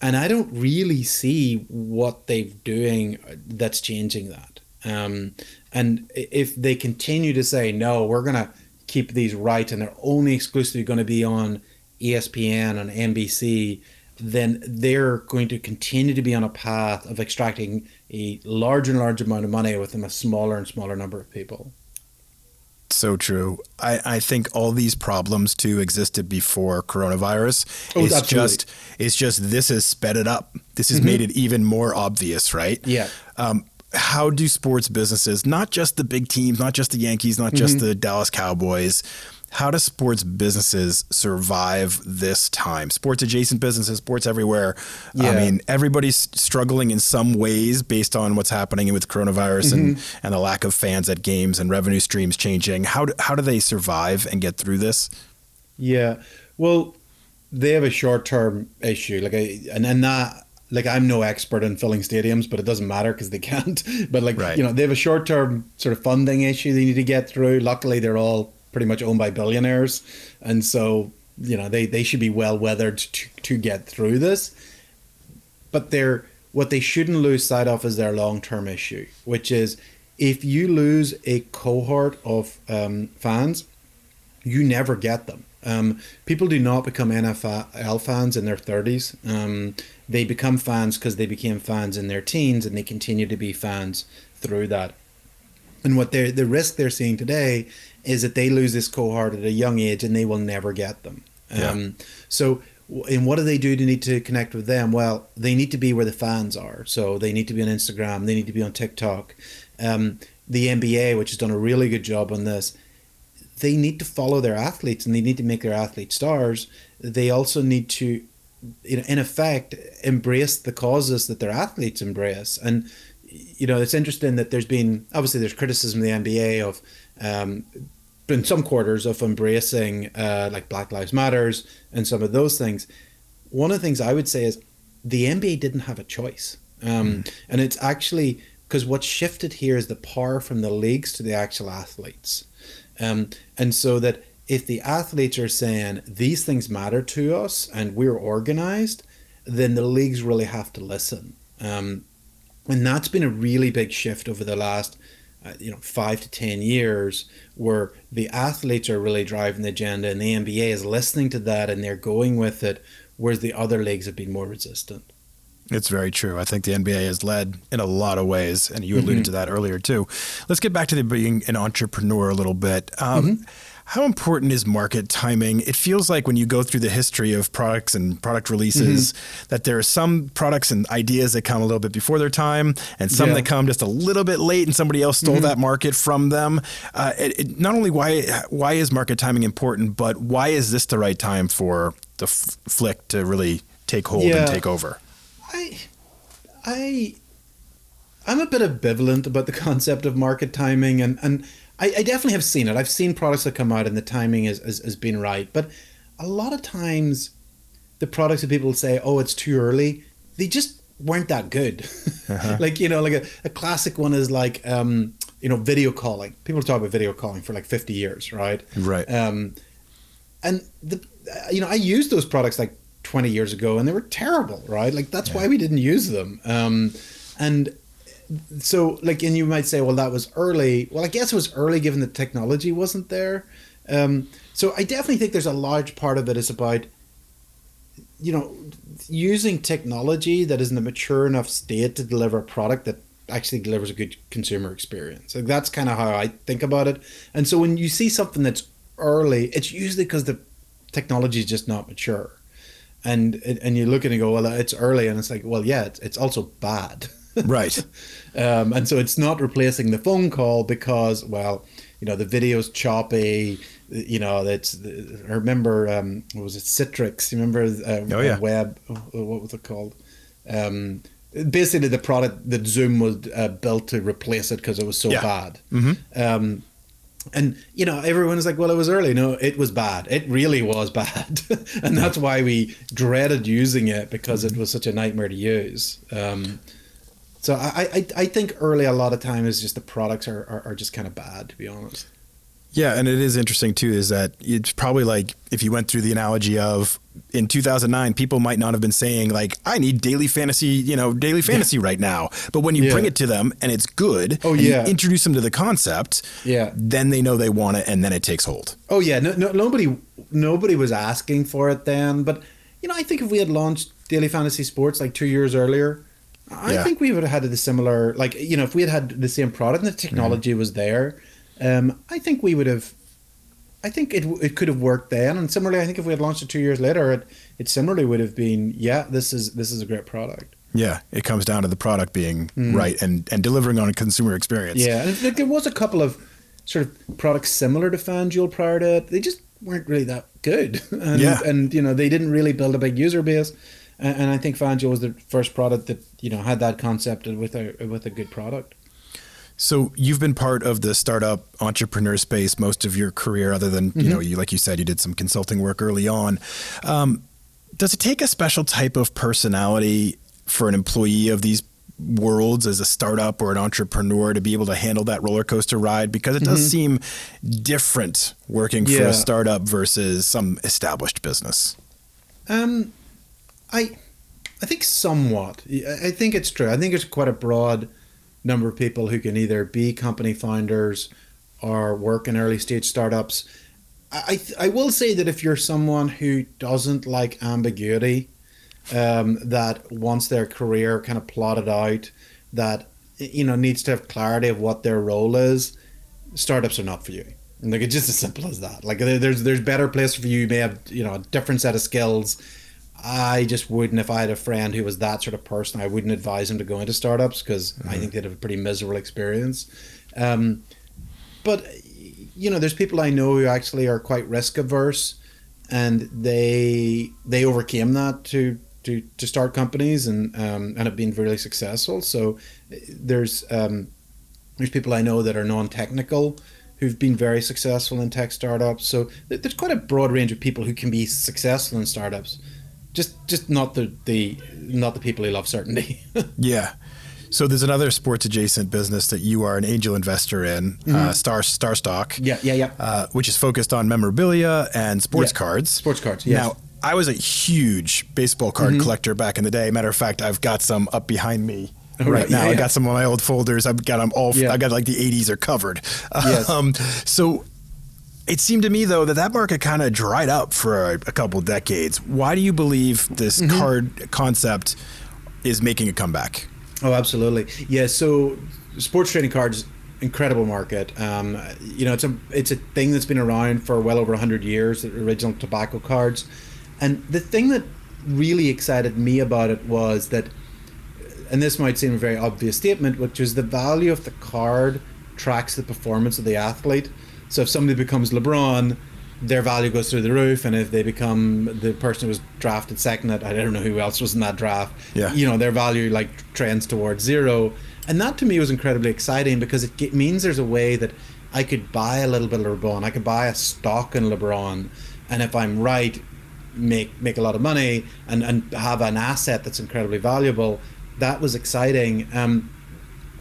and I don't really see what they're doing that's changing that. Um, and if they continue to say no, we're gonna keep these right, and they're only exclusively going to be on ESPN and NBC, then they're going to continue to be on a path of extracting a larger and larger amount of money within a smaller and smaller number of people. So true. I, I think all these problems too existed before coronavirus. Oh, it's absolutely. just it's just this has sped it up. This has made it even more obvious, right? Yeah. Um, how do sports businesses, not just the big teams, not just the Yankees, not just Mm-hmm. the Dallas Cowboys, how do sports businesses survive this time? Sports adjacent businesses, sports everywhere. I mean, everybody's struggling in some ways based on what's happening with coronavirus and, Mm-hmm. and the lack of fans at games and revenue streams changing. How do, how do they survive and get through this? Yeah. Well, they have a short term issue. Like, and, and that, like, I'm no expert in filling stadiums, but it doesn't matter because they <laughs> can't. But, like, Right. you know, they have a short term sort of funding issue they need to get through. Luckily, they're all pretty much owned by billionaires. And so, you know, they, they should be well weathered to, to get through this. But they're, what they shouldn't lose sight of is their long term issue, which is if you lose a cohort of um, fans, you never get them. Um, people do not become NFL fans in their 30s. Um, they become fans because they became fans in their teens and they continue to be fans through that. And what they're, the risk they're seeing today is that they lose this cohort at a young age and they will never get them. Yeah. Um, so, and what do they do to need to connect with them? Well, they need to be where the fans are. So they need to be on Instagram, they need to be on TikTok. Um, the NBA, which has done a really good job on this, they need to follow their athletes and they need to make their athletes stars. They also need to, you know, in effect, embrace the causes that their athletes embrace. And, you know, it's interesting that there's been, obviously, there's criticism in the NBA of, um, in some quarters of embracing uh, like Black Lives Matters and some of those things. One of the things I would say is the NBA didn't have a choice. Um, And it's actually because what's shifted here is the power from the leagues to the actual athletes. Um, and so that if the athletes are saying these things matter to us and we're organized, then the leagues really have to listen. Um, and that's been a really big shift over the last uh, you know five to ten years where the athletes are really driving the agenda and the nba is listening to that and they're going with it whereas the other leagues have been more resistant It's very true. I think the NBA has led in a lot of ways, and you alluded to that earlier too. Let's get back to the being an entrepreneur a little bit. Um, How important is market timing? It feels like when you go through the history of products and product releases, that there are some products and ideas that come a little bit before their time, and some Yeah. that come just a little bit late, and somebody else stole that market from them. Uh, it, it, not only why why is market timing important, but why is this the right time for the f- flick to really take hold Yeah. and take over? I, I, I'm a bit ambivalent about the <laughs> concept of market timing, and and I, I definitely have seen it. I've seen products that come out and the timing is, is has been right, but a lot of times, the products that people say, "Oh, it's too early," they just weren't that good. <laughs> like you know, like a, a classic one is like um, you know video calling. People talk about video calling for like 50 years, right? Right. Um, and the uh, you know I used those products like 20 years ago and they were terrible right? Like that's why we didn't use them. Um, and so like and you might say well that was early. Well I guess it was early given the technology wasn't there. Um, so I definitely think there's a large part of it is about you know using technology that is in a mature enough state to deliver a product that actually delivers a good consumer experience. Like that's kind of how I think about it. And so when you see something that's early it's usually because the technology is just not mature and and you look at it and go well it's early and it's like well yeah it's, it's also bad <laughs> Right. um, and so it's not replacing the phone call because well you know the video's choppy you know, it's. I remember, um, what was it, Citrix? You remember? Uh, Oh, yeah. Web. What was it called? Um, basically, the product that Zoom was uh, built to replace it because it was so Yeah. bad. Mhm. Um, and you know, everyone was like, "Well, it was early." No, it was bad. It really was bad, <laughs> and that's why we dreaded using it because it was such a nightmare to use. Um, so I, I, I think early a lot of time is just the products are, are, are just kind of bad, to be honest. Yeah, and it is interesting too. Is that it's probably like if you went through the analogy of in 2009, people might not have been saying like, "I need daily fantasy," you know, daily fantasy right now. But when you Yeah. bring it to them and it's good, Oh, and yeah. you introduce them to the concept, Yeah. then they know they want it, and then it takes hold. Oh yeah, no, no, nobody nobody was asking for it then. But you know, I think if we had launched Daily Fantasy Sports like two years earlier, I Yeah. think we would have had a similar like you know if we had had the same product and the technology mm-hmm. was there, um, I think we would have. I think it it could have worked then, and similarly, I think if we had launched it two years later, it it similarly would have been yeah, this is this is a great product. Yeah, it comes down to the product being right and and delivering on a consumer experience. Mm. Yeah, and there- there was a couple of sort of products similar to FanDuel prior to it. They just weren't really that good. <laughs> And, Yeah. and you know they didn't really build a big user base. And, and I think FanDuel was the first product that you know had that concept with a with a good product. So you've been part of the startup entrepreneur space most of your career, other than you know, Mm-hmm. you like you said, you did some consulting work early on. Um, does it take a special type of personality for an employee of these worlds as a startup or an entrepreneur to be able to handle that roller coaster ride? Because it does seem different working for Mm-hmm. A startup versus some established business. Um, I I think somewhat. I I think it's true. I think it's quite a broad number of people who can either be company founders or work in early stage startups. I I, will say that if you're someone who doesn't like ambiguity, um, that wants their career kind of plotted out, that you know needs to have clarity of what their role is, startups are not for you. Like it's just as simple as that. Like there's there's better place for you. You may have you know a different set of skills. I just wouldn't if I had a friend who was that sort of person. I wouldn't advise him to go into startups because I think they'd have a pretty miserable experience. Um, but you know, there's people I know who actually are quite risk averse, and they they overcame that to to, to start companies and um, and have been really successful. So uh, there's um, there's people I know that are non-technical who've been very successful in tech startups. So there's quite a broad range of people who can be successful in startups. Just just not the, the not the people who love certainty. <laughs> Yeah. So there's another sports adjacent business that you are an angel investor in, uh, Star Star Stock. yeah, yeah, yeah. uh, which is focused on memorabilia and sports Yeah. cards. Sports cards, yes. Now, I was a huge baseball card Mm-hmm. collector back in the day. Matter of fact, I've got some up behind me. Oh, right now, Yeah, I yeah. got some of my old folders. I've got them all. Yeah. I got like the '80s are covered. Yes. <laughs> Um, so it seemed to me though that that market kind of dried up for a, a couple decades. Why do you believe this Mm-hmm. card concept is making a comeback? Oh, absolutely. Yeah. So, sports trading cards, incredible market. Um, you know, it's a it's a thing that's been around for well over hundred years. The original tobacco cards, and the thing that really excited me about it was that, and this might seem a very obvious statement, which is the value of the card tracks the performance of the athlete. So if somebody becomes LeBron, their value goes through the roof, and if they become the person who was drafted second, at I don't know who else was in that draft, Yeah. you know, their value like trends towards zero. And that to me was incredibly exciting because it means there's a way that I could buy a little bit of LeBron, I could buy a stock in LeBron, and if I'm right, make make a lot of money and and have an asset that's incredibly valuable. That was exciting. Um,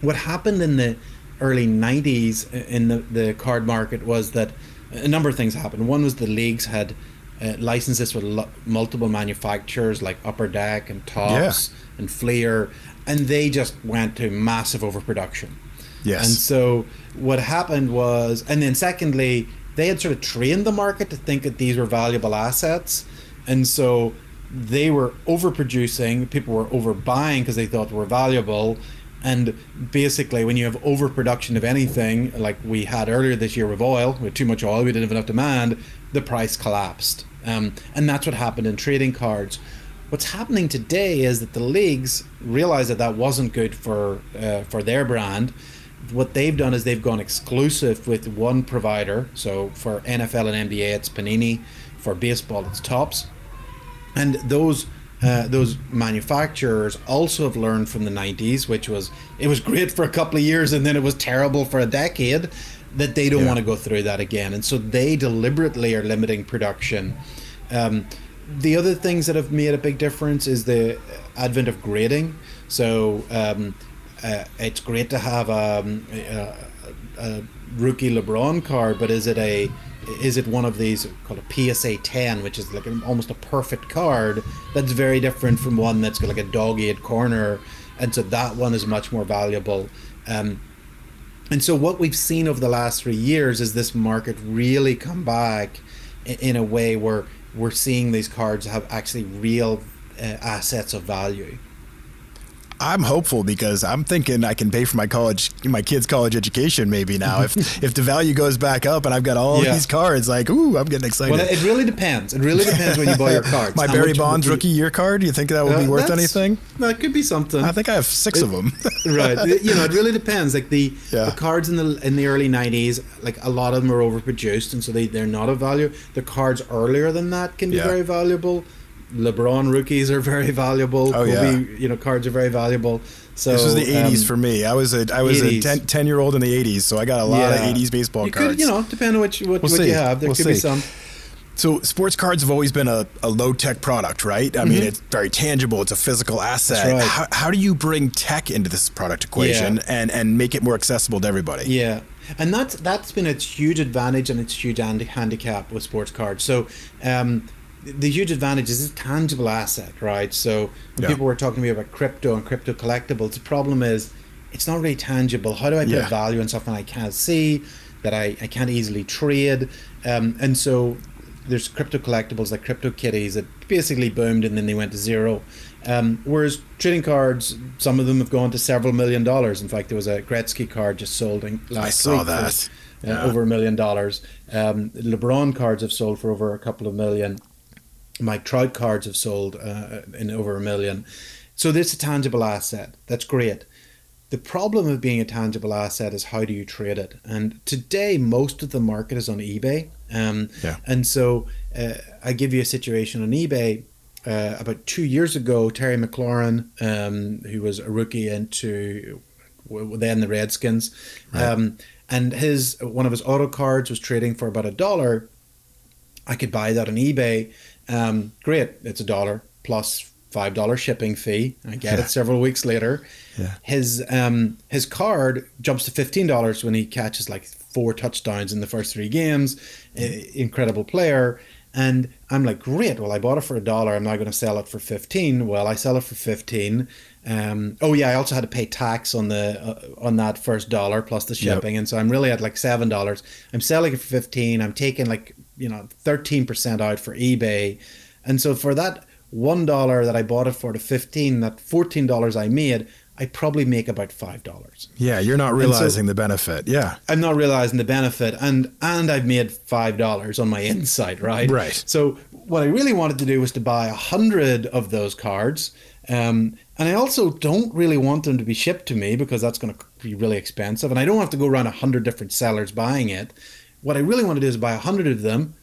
what happened in the early 90s in the, the card market was that a number of things happened. One was the leagues had uh, licenses with lo- multiple manufacturers like Upper Deck and Topps and Fleer, and they just went to massive overproduction. Yes. And so what happened was, and then secondly, they had sort of trained the market to think that these were valuable assets, and so they were overproducing. People were overbuying because they thought they were valuable. And basically, when you have overproduction of anything, like we had earlier this year with oil, with too much oil, we didn't have enough demand, the price collapsed. Um, and that's what happened in trading cards. What's happening today is that the leagues realized that that wasn't good for uh, for their brand. what they've done is they've gone exclusive with one provider. So for NFL and NBA, it's Panini. For baseball, it's Topps. And those uh, those manufacturers also have learned from the 90s, which was it was great for a couple of years and then it was terrible for a decade. That they don't Yeah. want to go through that again, and so they deliberately are limiting production. Um, the other things that have made a big difference is the advent of grading. So um, uh, it's great to have um, a, a rookie LeBron card, but is it a is it one of these called a PSA 10, which is like an, almost a perfect card that's very different from one that's got like a dog-eared corner, and so that one is much more valuable. Um, and so what we've seen over the last three years is this market really come back i- in a way where we're seeing these cards have actually real uh, assets of value. I'm hopeful because I'm thinking I can pay for my college, my kids' college education maybe now. if <laughs> if the value goes back up and I've got all Yeah. these cards, like ooh, I'm getting excited. Well, it really depends. It really depends when you buy your <laughs> cards. my How Barry Bonds rookie year card. Do you think that would Uh, be worth anything? That could be something. I think I have six of them. <laughs> right. You know, it really depends. Like the Yeah. the cards in the in the early '90s, like a lot of them are overproduced, and so they they're not of value. The cards earlier than that can be Yeah. very valuable. LeBron rookies are very valuable. Oh, Kobe, yeah. you know, cards are very valuable. So this was the '80s um, for me. I was a I was 80s. a 10, 10 year old in the '80s, so I got a lot Yeah. of '80s baseball You cards. could, you know, depending on what you, what, We'll what you have, there We'll could be some. So sports cards have always been a, a low tech product, right? I mean, it's very tangible. It's a physical asset. Mm-hmm. Right. How, how do you bring tech into this product equation Yeah. and, and make it more accessible to everybody? Yeah, and that's that's been a huge advantage and its huge handi- handicap with sports cards. So, um, the huge advantage is a tangible asset, right? So when Yeah. people were talking to me about crypto and crypto collectibles, the problem is it's not really tangible. How do I put Yeah. value on something I can't see, that I, I can't easily trade? Um, and so there's crypto collectibles like crypto kitties that basically boomed and then they went to zero. Um, whereas trading cards, some of them have gone to several million dollars. In fact, there was a Gretzky card just sold in last saw week for, that. uh, Yeah. over a million dollars. Um, LeBron cards have sold for over a couple of million. Mike Trout cards have sold uh, in over a million. So this is a tangible asset. That's great. The problem of being a tangible asset is how do you trade it? And today, most of the market is on eBay. Um, Yeah. And so uh, I give you a situation on eBay. Uh, about two years ago, Terry McLaurin, um, who was a rookie into then the Redskins, um, and his one of his auto cards was trading for about a dollar. I could buy that on eBay. Um, great, it's a dollar plus five dollar shipping fee. I get Yeah. it several weeks later. Yeah. His um, his card jumps to fifteen dollars when he catches like four touchdowns in the first three games. I- incredible player. And I'm like, great. Well, I bought it for a dollar. I'm now going to sell it for fifteen. Well, I sell it for fifteen. Um, oh yeah, I also had to pay tax on the uh, on that first dollar plus the Yep. shipping, and so I'm really at like seven dollars. I'm selling it for fifteen. I'm taking like you know thirteen percent out for eBay, and so for that one dollar that I bought it for to fifteen, that fourteen dollars I made, I probably make about five dollars. Yeah, you're not so- realizing the benefit. Yeah. I'm not realizing the benefit, and and I've made five dollars on my insight, right? Right. So what I really wanted to do was to buy a hundred of those cards, um, and I also don't really want them to be shipped to me because that's going to be really expensive, and I don't have to go around a hundred different sellers buying it. What I really want to do is buy a hundred of them,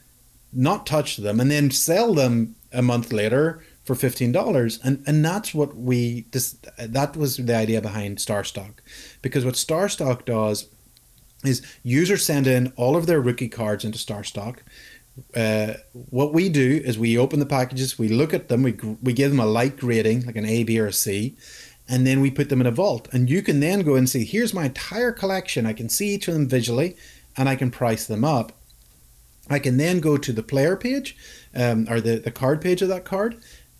not touch them, and then sell them a month later for fifteen dollars, and and that's what we this that was the idea behind StarStock, because what StarStock does is users send in all of their rookie cards into StarStock. Uh, what we do is we open the packages, we look at them, we we give them a light grading, like an A, B, or a C, and then we put them in a vault. And you can then go and see, here's my entire collection. I can see each of them visually, and I can price them up. I can then go to the player page, um, or the, the card page of that card,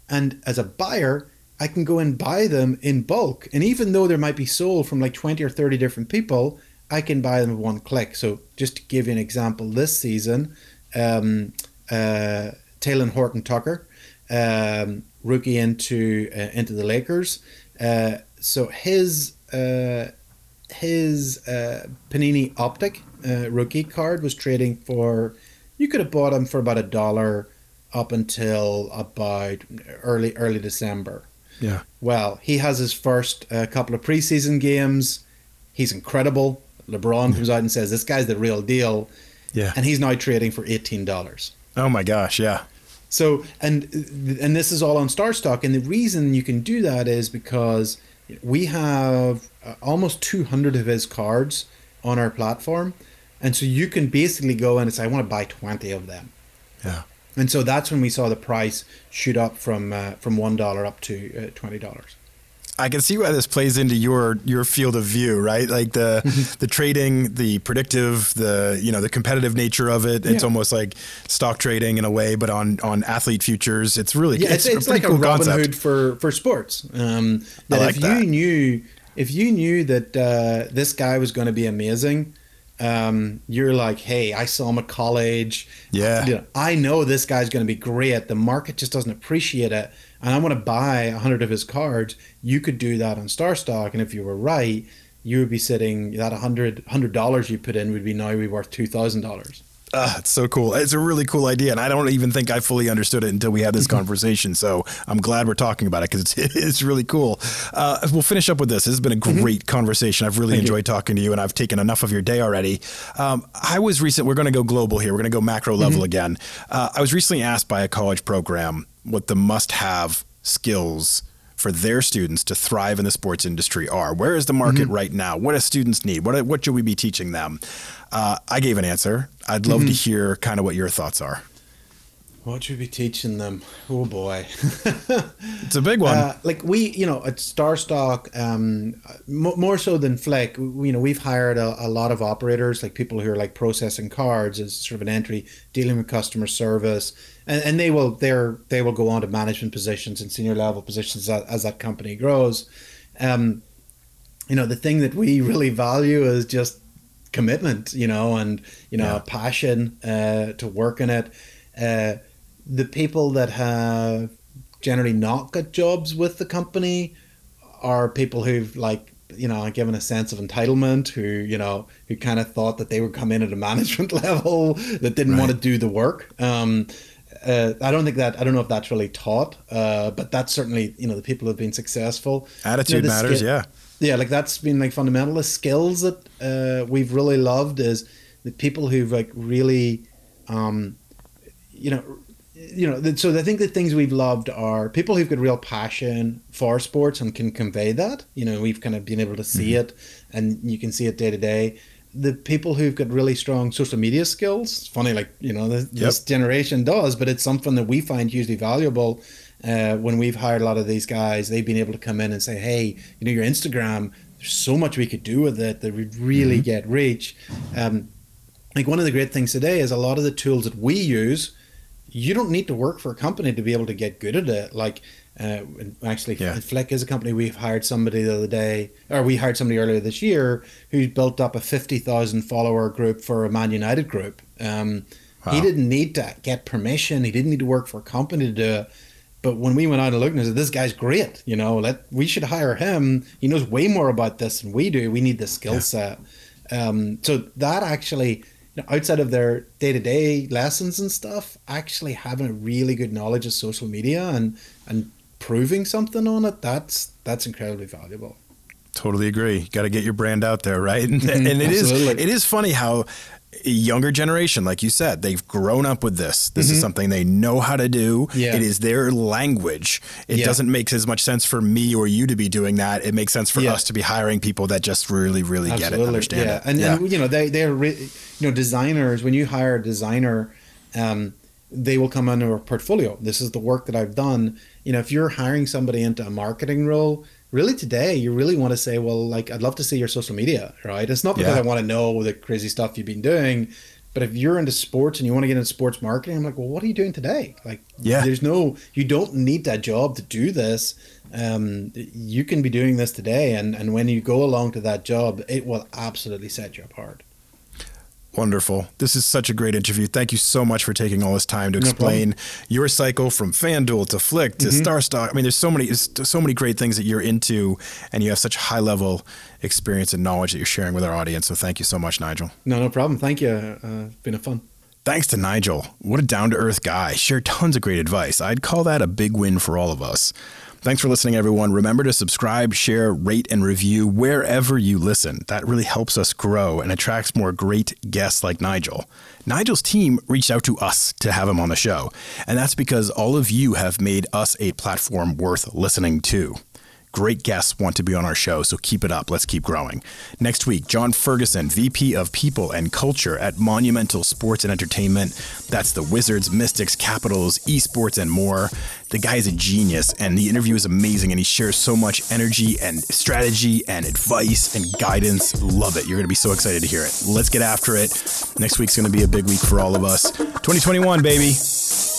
and as a buyer, I can go and buy them in bulk. And even though there might be sold from like 20 or 30 different people, I can buy them one click. So just to give you an example, this season, um, uh, Talen Horton Tucker, um, rookie into uh, into the Lakers. Uh, so his uh, his uh, Panini Optic uh, rookie card was trading for. You could have bought him for about a dollar up until about early early December. Yeah. Well, he has his first uh, couple of preseason games. He's incredible. LeBron comes out and says, "This guy's the real deal," Yeah. and he's now trading for eighteen dollars. oh my gosh, yeah. So and and this is all on Star Stock, and the reason you can do that is because we have uh, almost 200 of his cards on our platform, and so you can basically go in and say, "I want to buy 20 of them," Yeah. and so that's when we saw the price shoot up from uh, from one dollar up to uh, twenty dollars. I can see why this plays into your your field of view, right? Like the the trading, the predictive, the you know the competitive nature of it. It's Yeah. almost like stock trading in a way, but on on athlete futures. It's really Yeah, it's, it's, a like pretty a cool Robin concept. Hood for for sports. Um, I that like if that. you knew if you knew that uh, this guy was going to be amazing, um, you're like, hey, I saw him at college. Yeah. You know, I know this guy's going to be great. The market just doesn't appreciate it. And I want to buy 100 of his cards. You could do that on Star Stock. And if you were right, you would be sitting, that $100, $100 you put in would be now be worth $2,000. Uh, it's so cool. It's a really cool idea, and I don't even think I fully understood it until we had this mm-hmm. conversation. So I'm glad we're talking about it because it's, <laughs> it's really cool. Uh, we'll finish up with this. This has been a mm-hmm. great mm-hmm. conversation. I've really Thank enjoyed you. talking to you, and I've taken enough of your day already. Um, I was recent. We're going to go global here. We're going to go macro mm-hmm. level again. Uh, I was recently asked by a college program what the must-have skills for their students to thrive in the sports industry are. Where is the market right now? What do students need? What what should we be teaching them? Uh, I gave an answer. I'd love to hear kind of what your thoughts are. What should we be teaching them? Oh boy. <laughs> It's a big one. Uh, like we, you know, at Starstock, um, m- more so than Flick, we, you know, we've hired a, a lot of operators, like people who are like processing cards as sort of an entry, dealing with customer service, and, and they will they're they will go on to management positions and senior level positions as, as that company grows. Um, you know, the thing that we <laughs> really value is just commitment, you know, and you know, Yeah. passion uh, to work in it. Uh, the people that have generally not got jobs with the company are people who've like you know given a sense of entitlement who you know who kind of thought that they would come in at a <laughs> management <laughs> level that didn't want to do the work um uh, I don't think that I don't know if that's really taught, uh, but that's certainly you know the people who've been successful. Attitude You know, matters. yeah. yeah, like that's been like fundamental. The skills that uh, we've really loved is the people who've like really, um, you know, you know. So I think the things we've loved are people who've got real passion for sports and can convey that. You know, we've kind of been able to see Mm-hmm. it, and you can see it day to day. The people who've got really strong social media skills. It's funny, like you know, this, this generation does, but it's something that we find hugely valuable. Uh, when we've hired a lot of these guys, they've been able to come in and say, "Hey, you know, your Instagram, there's so much we could do with it that we'd really get reach." Um, like one of the great things today is a lot of the tools that we use. You don't need to work for a company to be able to get good at it. Like, uh, actually, Yeah. Flick is a company we've hired somebody the other day, or we hired somebody earlier this year who's built up a fifty thousand follower group for a Man United group. Um, He didn't need to get permission. He didn't need to work for a company to do it. But when we went out and looked, and said, "This guy's great," you know, let we should hire him. He knows way more about this than we do. We need the skill Yeah. set. Um, so that actually, you know, outside of their day to day lessons and stuff, actually having a really good knowledge of social media and and proving something on it, that's that's incredibly valuable. Totally agree. Got to get your brand out there, right? And, and it is it is funny how a younger generation, like you said, they've grown up with this. This is something they know how to do. Mm-hmm. Yeah. It is their language. It Yeah. doesn't make as much sense for me or you to be doing that. It makes sense for Yeah. us to be hiring people that just really, really get it, understand yeah. it. And, yeah. and you know they they're re- you know designers when you hire a designer, um, they will come under a portfolio. This is the work that I've done. You know, if you're hiring somebody into a marketing role, really today you really want to say, well, like I'd love to see your social media, right? It's not because Yeah. I want to know the crazy stuff you've been doing. But if you're into sports and you want to get into sports marketing, I'm like, well, what are you doing today? Like, Yeah. there's no, you don't need that job to do this. Um, you can be doing this today, and and when you go along to that job, it will absolutely set you apart. Wonderful. This is such a great interview. Thank you so much for taking all this time to No explain your cycle from FanDuel to Flick to Mm-hmm. StarStock. I mean, there's so many, so many great things that you're into, and you have such high level experience and knowledge that you're sharing with our audience. So thank you so much, Nigel. No, no problem. Thank you. Uh, it's been a fun. Thanks to Nigel. What a down to earth guy. Shared tons of great advice. I'd call that a big win for all of us. Thanks for listening, everyone. Remember to subscribe, share, rate, and review wherever you listen. That really helps us grow and attracts more great guests like Nigel. Nigel's team reached out to us to have him on the show, and that's because all of you have made us a platform worth listening to. Great guests want to be on our show, so keep it up. Let's keep growing. Next week, John Ferguson, VP of People and Culture at Monumental Sports and Entertainment. That's the Wizards, Mystics, Capitals, esports, and more. The guy is a genius, and the interview is amazing, and he shares so much energy and strategy and advice and guidance. Love it. You're going to be so excited to hear it. Let's get after it. Next week's going to be a big week for all of us. 2021, baby.